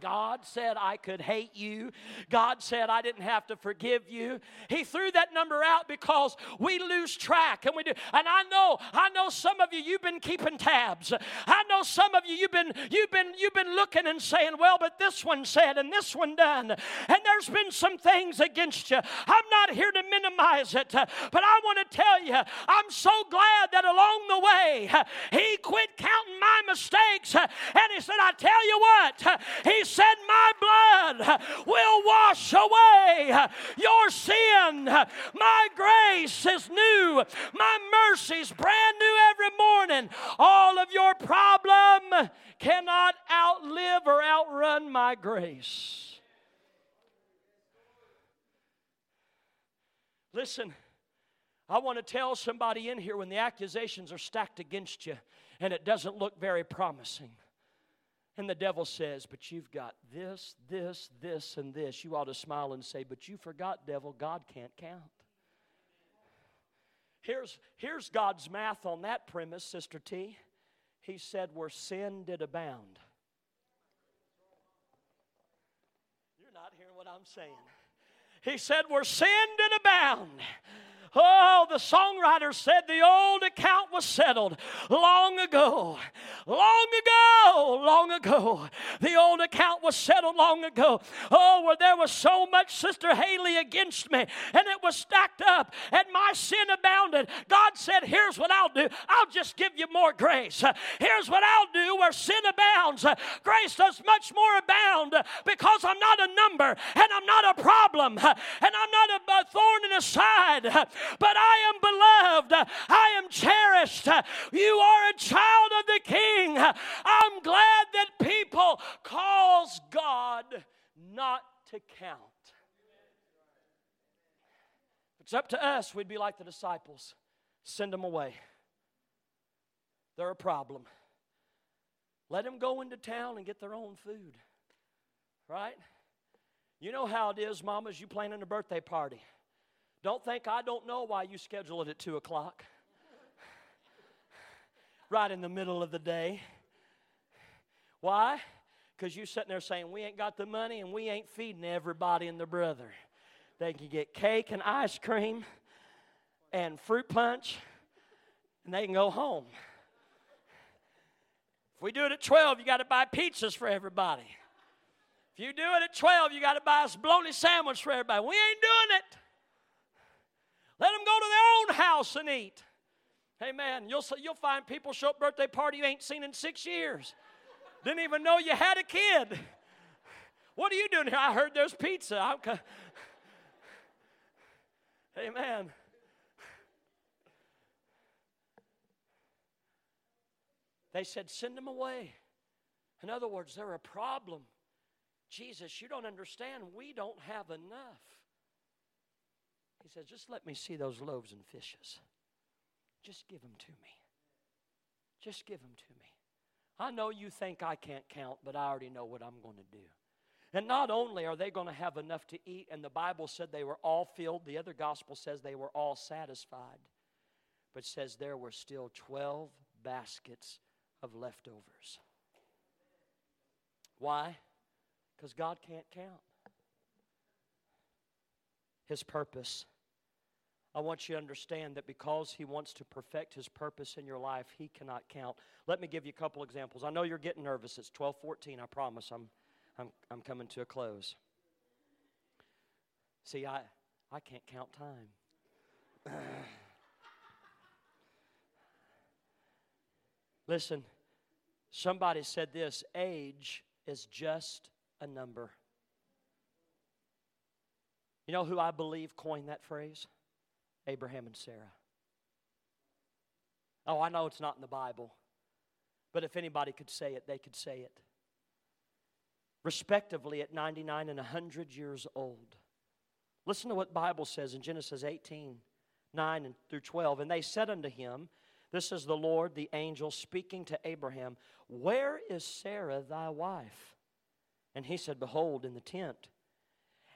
God said I could hate you. God said I didn't have to forgive you. He threw that number out because we lose track and we do. And I know, I know some of you you've been keeping tabs. I know some of you you've been you've been you've been looking and saying, "Well, but this one said and this one done." And there's been some things against you. I'm not here to minimize it, but I want to tell you, I'm so glad that along the way he quit counting my mistakes and he said, "I tell you what, he said, My blood will wash away your sin. My grace is new. My mercy's brand new every morning. All of your problem cannot outlive or outrun my grace. Listen, I want to tell somebody in here when the accusations are stacked against you and it doesn't look very promising. And the devil says, But you've got this, this, this, and this. You ought to smile and say, But you forgot, devil, God can't count. Here's, here's God's math on that premise, Sister T. He said, Where sin did abound. You're not hearing what I'm saying. He said, Where sin did abound. Oh, the songwriter said the old account was settled long ago. Long ago, long ago. The old account was settled long ago. Oh, where there was so much Sister Haley against me and it was stacked up and my sin abounded. God said, Here's what I'll do I'll just give you more grace. Here's what I'll do where sin abounds. Grace does much more abound because I'm not a number and I'm not a problem and I'm not a thorn in the side but I am beloved. I am cherished. You are a child of the King. I'm glad that people cause God not to count. If it's up to us, we'd be like the disciples. Send them away. They're a problem. Let them go into town and get their own food. Right? You know how it is, mamas, you planning a birthday party. Don't think I don't know why you schedule it at 2 o'clock. right in the middle of the day. Why? Because you're sitting there saying, We ain't got the money and we ain't feeding everybody and their brother. They can get cake and ice cream and fruit punch and they can go home. If we do it at 12, you got to buy pizzas for everybody. If you do it at 12, you got to buy a bologna sandwich for everybody. We ain't doing it. Let them go to their own house and eat. Amen. You'll, you'll find people show up birthday party you ain't seen in six years. Didn't even know you had a kid. What are you doing here? I heard there's pizza. I'm, Amen. They said, send them away. In other words, they're a problem. Jesus, you don't understand. We don't have enough. He says, Just let me see those loaves and fishes. Just give them to me. Just give them to me. I know you think I can't count, but I already know what I'm going to do. And not only are they going to have enough to eat, and the Bible said they were all filled, the other gospel says they were all satisfied, but says there were still 12 baskets of leftovers. Why? Because God can't count. His purpose. I want you to understand that because He wants to perfect His purpose in your life, He cannot count. Let me give you a couple examples. I know you're getting nervous. It's 12:14. I promise. I'm I'm, I'm coming to a close. See, I, I can't count time. Listen, somebody said this age is just a number. You know who I believe coined that phrase? Abraham and Sarah. Oh, I know it's not in the Bible, but if anybody could say it, they could say it respectively at 99 and 100 years old. Listen to what Bible says in Genesis 18, 9 and through 12. And they said unto him, This is the Lord, the angel, speaking to Abraham, Where is Sarah thy wife? And he said, Behold, in the tent.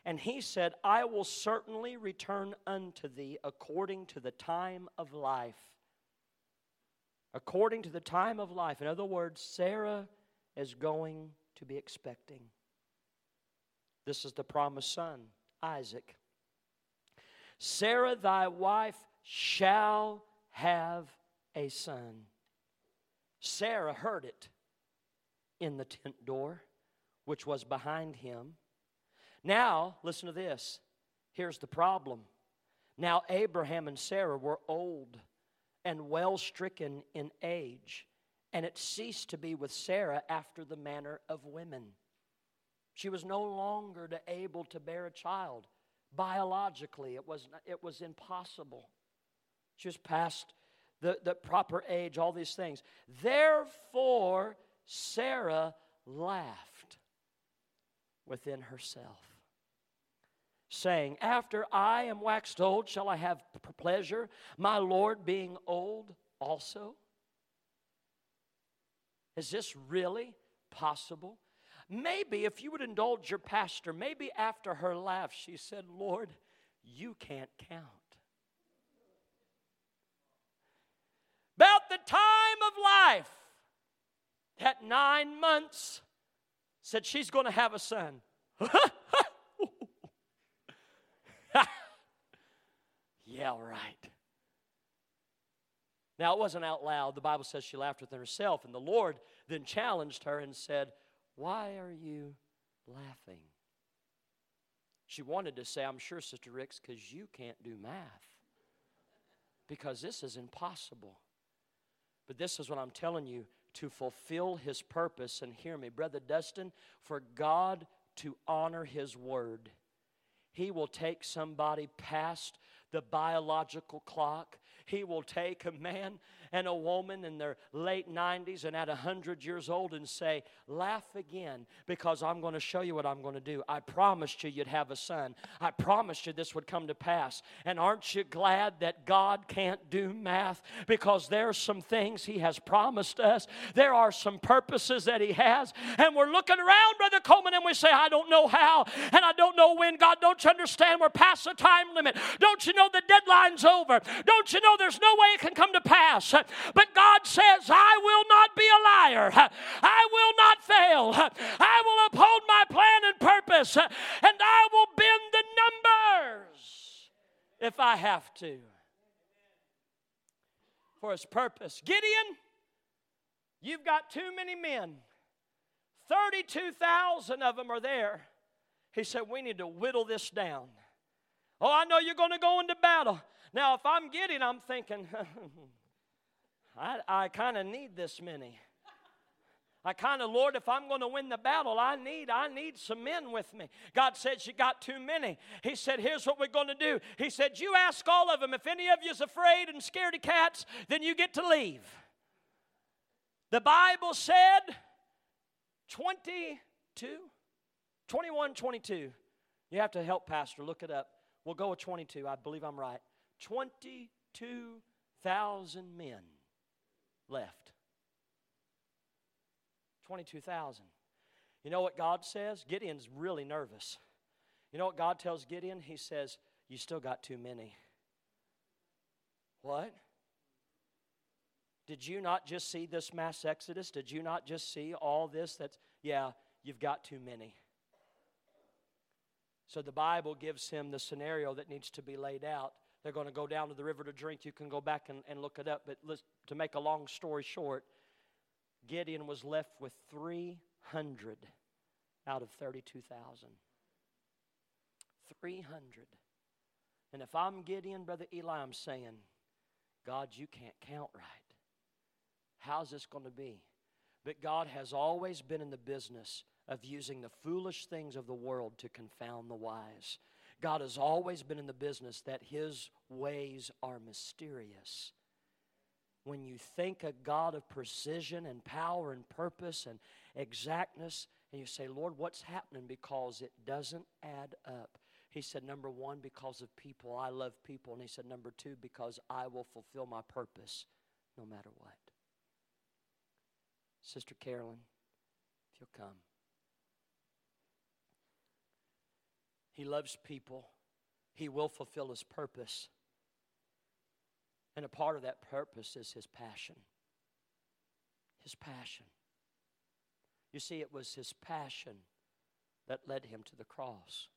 And he said, I will certainly return unto thee according to the time of life. According to the time of life. In other words, Sarah is going to be expecting. This is the promised son, Isaac. Sarah, thy wife, shall have a son. Sarah heard it in the tent door, which was behind him. Now, listen to this. Here's the problem. Now, Abraham and Sarah were old and well stricken in age and it ceased to be with Sarah after the manner of women. She was no longer able to bear a child. Biologically, it was, it was impossible. She was past the, the proper age, all these things. Therefore, Sarah laughed within herself, saying, After I am waxed old, shall I have pleasure, my Lord being old also? Is this really possible? Maybe if you would indulge your pastor, maybe after her laugh, she said, Lord, you can't count. About the time of life, at nine months, said she's going to have a son. yeah, right. Now, it wasn't out loud. The Bible says she laughed within herself, and the Lord then challenged her and said, Why are you laughing? She wanted to say, I'm sure, Sister Ricks, because you can't do math. Because this is impossible. But this is what I'm telling you to fulfill his purpose. And hear me, Brother Dustin, for God to honor his word, he will take somebody past the biological clock. He will take a man and a woman in their late 90s and at 100 years old and say, Laugh again because I'm going to show you what I'm going to do. I promised you you'd have a son. I promised you this would come to pass. And aren't you glad that God can't do math because there are some things He has promised us? There are some purposes that He has. And we're looking around, Brother Coleman, and we say, I don't know how and I don't know when. God, don't you understand? We're past the time limit. Don't you know the deadline's over? Don't you know there's no way it can come to pass? But God says, I will not be a liar. I will not fail. I will uphold my plan and purpose, and I will bend the numbers if I have to for his purpose. Gideon, you've got too many men. 32,000 of them are there. He said, We need to whittle this down. Oh, I know you're going to go into battle. Now, if I'm Gideon, I'm thinking, I, I kind of need this many. I kind of, Lord, if I'm going to win the battle, I need, I need some men with me. God said, You got too many. He said, Here's what we're going to do. He said, You ask all of them. If any of you is afraid and scared of cats, then you get to leave. The Bible said 22, 21, 22. You have to help, Pastor. Look it up. We'll go with 22. I believe I'm right. 22,000 men left. 22,000. You know what God says? Gideon's really nervous. You know what God tells Gideon? He says, You still got too many. What? Did you not just see this mass exodus? Did you not just see all this? That's, yeah, you've got too many. So the Bible gives him the scenario that needs to be laid out. They're going to go down to the river to drink. You can go back and, and look it up. But to make a long story short, Gideon was left with 300 out of 32,000. 300. And if I'm Gideon, Brother Eli, I'm saying, God, you can't count right. How's this going to be? But God has always been in the business of using the foolish things of the world to confound the wise. God has always been in the business that His ways are mysterious. When you think a God of precision and power and purpose and exactness, and you say, Lord, what's happening? Because it doesn't add up. He said, number one, because of people. I love people. And he said, number two, because I will fulfill my purpose no matter what. Sister Carolyn, if you'll come. He loves people. He will fulfill his purpose. And a part of that purpose is his passion. His passion. You see, it was his passion that led him to the cross.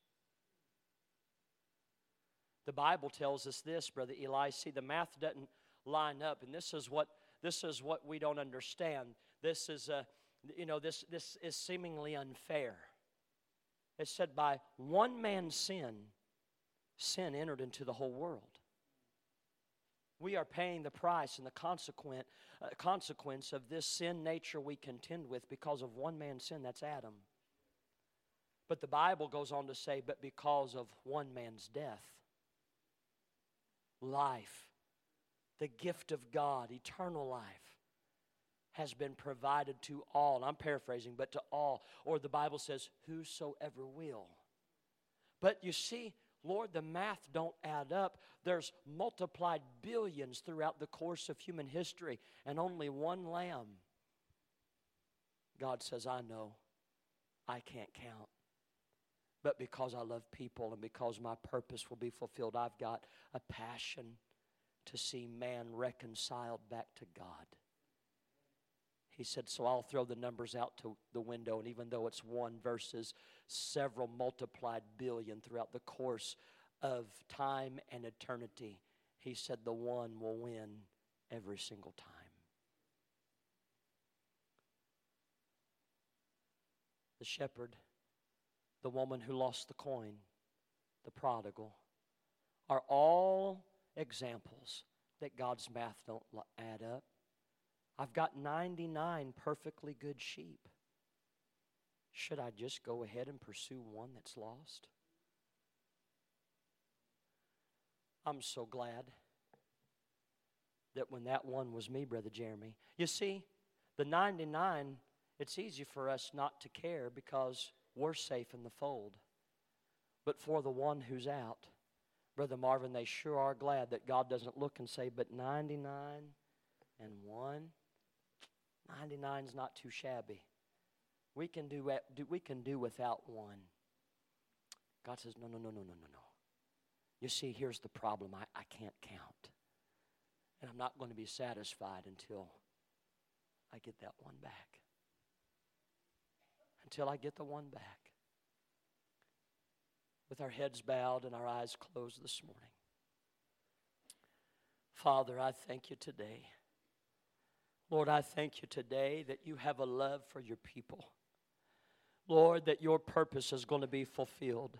The Bible tells us this, Brother Eli. See, the math doesn't line up, and this is what this is what we don't understand. This is a, you know, this this is seemingly unfair. It said, by one man's sin, sin entered into the whole world. We are paying the price and the consequent, uh, consequence of this sin nature we contend with because of one man's sin, that's Adam. But the Bible goes on to say, but because of one man's death, life, the gift of God, eternal life, has been provided to all. I'm paraphrasing, but to all. Or the Bible says, whosoever will. But you see, Lord, the math don't add up. There's multiplied billions throughout the course of human history, and only one lamb. God says, I know. I can't count. But because I love people and because my purpose will be fulfilled, I've got a passion to see man reconciled back to God. He said, So I'll throw the numbers out to the window, and even though it's one versus several multiplied billion throughout the course of time and eternity, he said, The one will win every single time. The shepherd the woman who lost the coin, the prodigal, are all examples that God's math don't add up. I've got 99 perfectly good sheep. Should I just go ahead and pursue one that's lost? I'm so glad that when that one was me, Brother Jeremy. You see, the 99, it's easy for us not to care because we're safe in the fold. But for the one who's out, Brother Marvin, they sure are glad that God doesn't look and say, but 99 and 1, 99 is not too shabby. We can do, we can do without one. God says, no, no, no, no, no, no, no. You see, here's the problem I, I can't count. And I'm not going to be satisfied until I get that one back until I get the one back. With our heads bowed and our eyes closed this morning. Father, I thank you today. Lord, I thank you today that you have a love for your people. Lord, that your purpose is going to be fulfilled.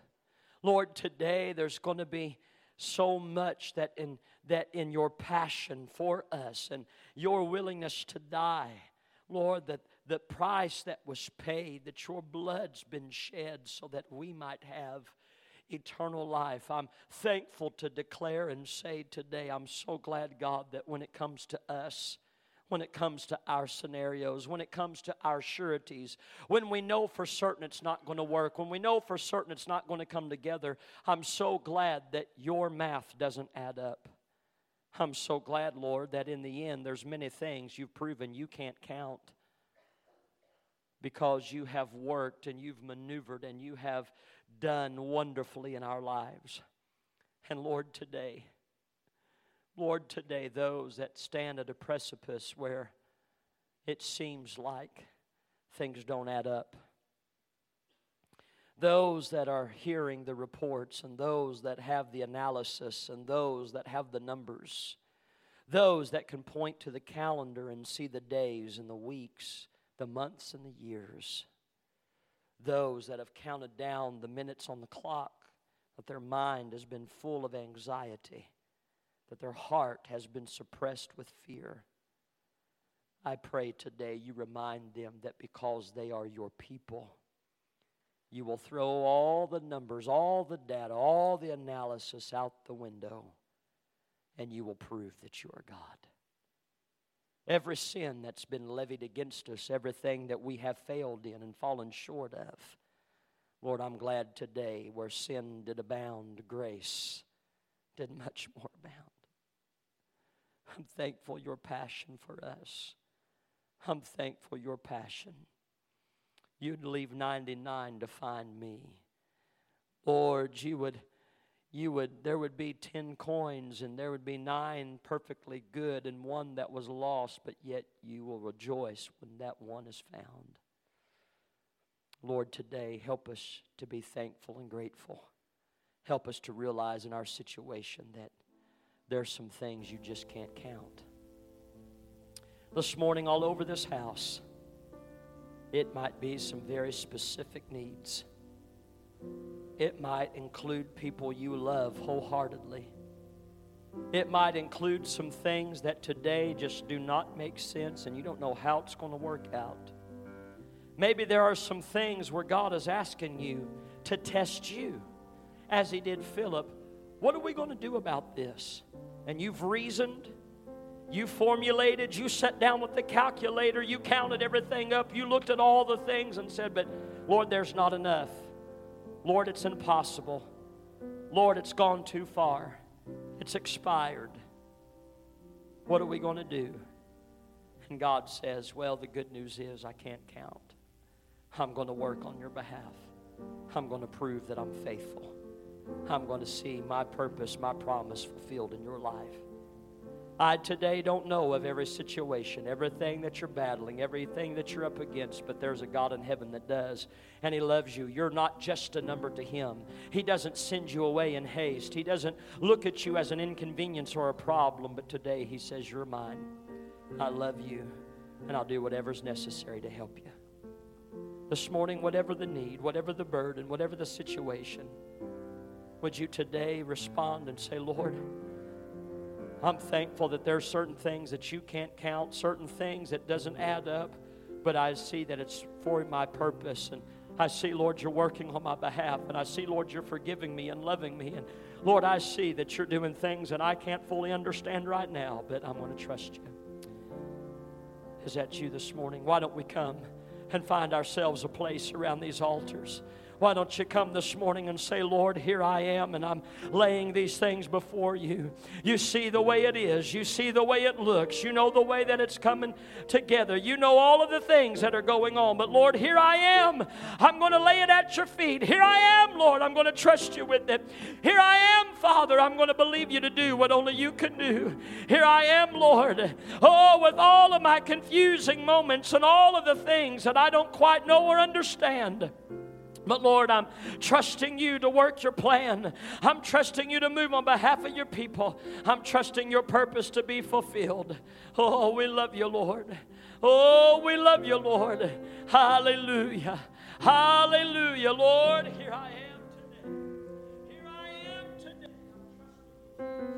Lord, today there's going to be so much that in that in your passion for us and your willingness to die, Lord, that the price that was paid, that your blood's been shed so that we might have eternal life. I'm thankful to declare and say today, I'm so glad, God, that when it comes to us, when it comes to our scenarios, when it comes to our sureties, when we know for certain it's not going to work, when we know for certain it's not going to come together, I'm so glad that your math doesn't add up. I'm so glad, Lord, that in the end there's many things you've proven you can't count. because you have worked and you've maneuvered and you have done wonderfully in our lives. And Lord, today, Lord, today, those that stand at a precipice where it seems like things don't add up, those that are hearing the reports and those that have the analysis and those that have the numbers, those that can point to the calendar and see the days and the weeks, the months and the years, those that have counted down the minutes on the clock, that their mind has been full of anxiety, that their heart has been suppressed with fear. I pray today you remind them that because they are your people, you will throw all the numbers, all the data, all the analysis out the window, and you will prove that you are God. Every sin that's been levied against us, everything that we have failed in and fallen short of, Lord, I'm glad today where sin did abound, grace did much more abound. I'm thankful your passion for us. I'm thankful your passion. You'd leave 99 to find me. Lord, you would you would there would be 10 coins and there would be 9 perfectly good and one that was lost, but yet you will rejoice when that one is found. Lord, today help us to be thankful and grateful. Help us to realize in our situation that there's some things you just can't count. This morning, all over this house, it might be some very specific needs. It might include people you love wholeheartedly. It might include some things that today just do not make sense and you don't know how it's going to work out. Maybe there are some things where God is asking you to test you, as He did Philip. What are we going to do about this? And you've reasoned, you formulated, you sat down with the calculator, you counted everything up, you looked at all the things and said, But Lord, there's not enough. Lord, it's impossible. Lord, it's gone too far. It's expired. What are we going to do? And God says, Well, the good news is I can't count. I'm going to work on your behalf. I'm going to prove that I'm faithful. I'm going to see my purpose, my promise fulfilled in your life. I today don't know of every situation, everything that you're battling, everything that you're up against, but there's a God in heaven that does, and He loves you. You're not just a number to Him. He doesn't send you away in haste, He doesn't look at you as an inconvenience or a problem, but today He says, You're mine. I love you, and I'll do whatever's necessary to help you. This morning, whatever the need, whatever the burden, whatever the situation, would you today respond and say, Lord, I'm thankful that there's certain things that you can't count, certain things that doesn't add up, but I see that it's for my purpose and I see, Lord, you're working on my behalf, and I see, Lord, you're forgiving me and loving me. And Lord, I see that you're doing things that I can't fully understand right now, but I'm going to trust you. Is that you this morning? Why don't we come and find ourselves a place around these altars? Why don't you come this morning and say, Lord, here I am, and I'm laying these things before you. You see the way it is, you see the way it looks, you know the way that it's coming together, you know all of the things that are going on. But Lord, here I am. I'm going to lay it at your feet. Here I am, Lord. I'm going to trust you with it. Here I am, Father. I'm going to believe you to do what only you can do. Here I am, Lord. Oh, with all of my confusing moments and all of the things that I don't quite know or understand. But Lord, I'm trusting you to work your plan. I'm trusting you to move on behalf of your people. I'm trusting your purpose to be fulfilled. Oh, we love you, Lord. Oh, we love you, Lord. Hallelujah. Hallelujah, Lord. Here I am today. Here I am today.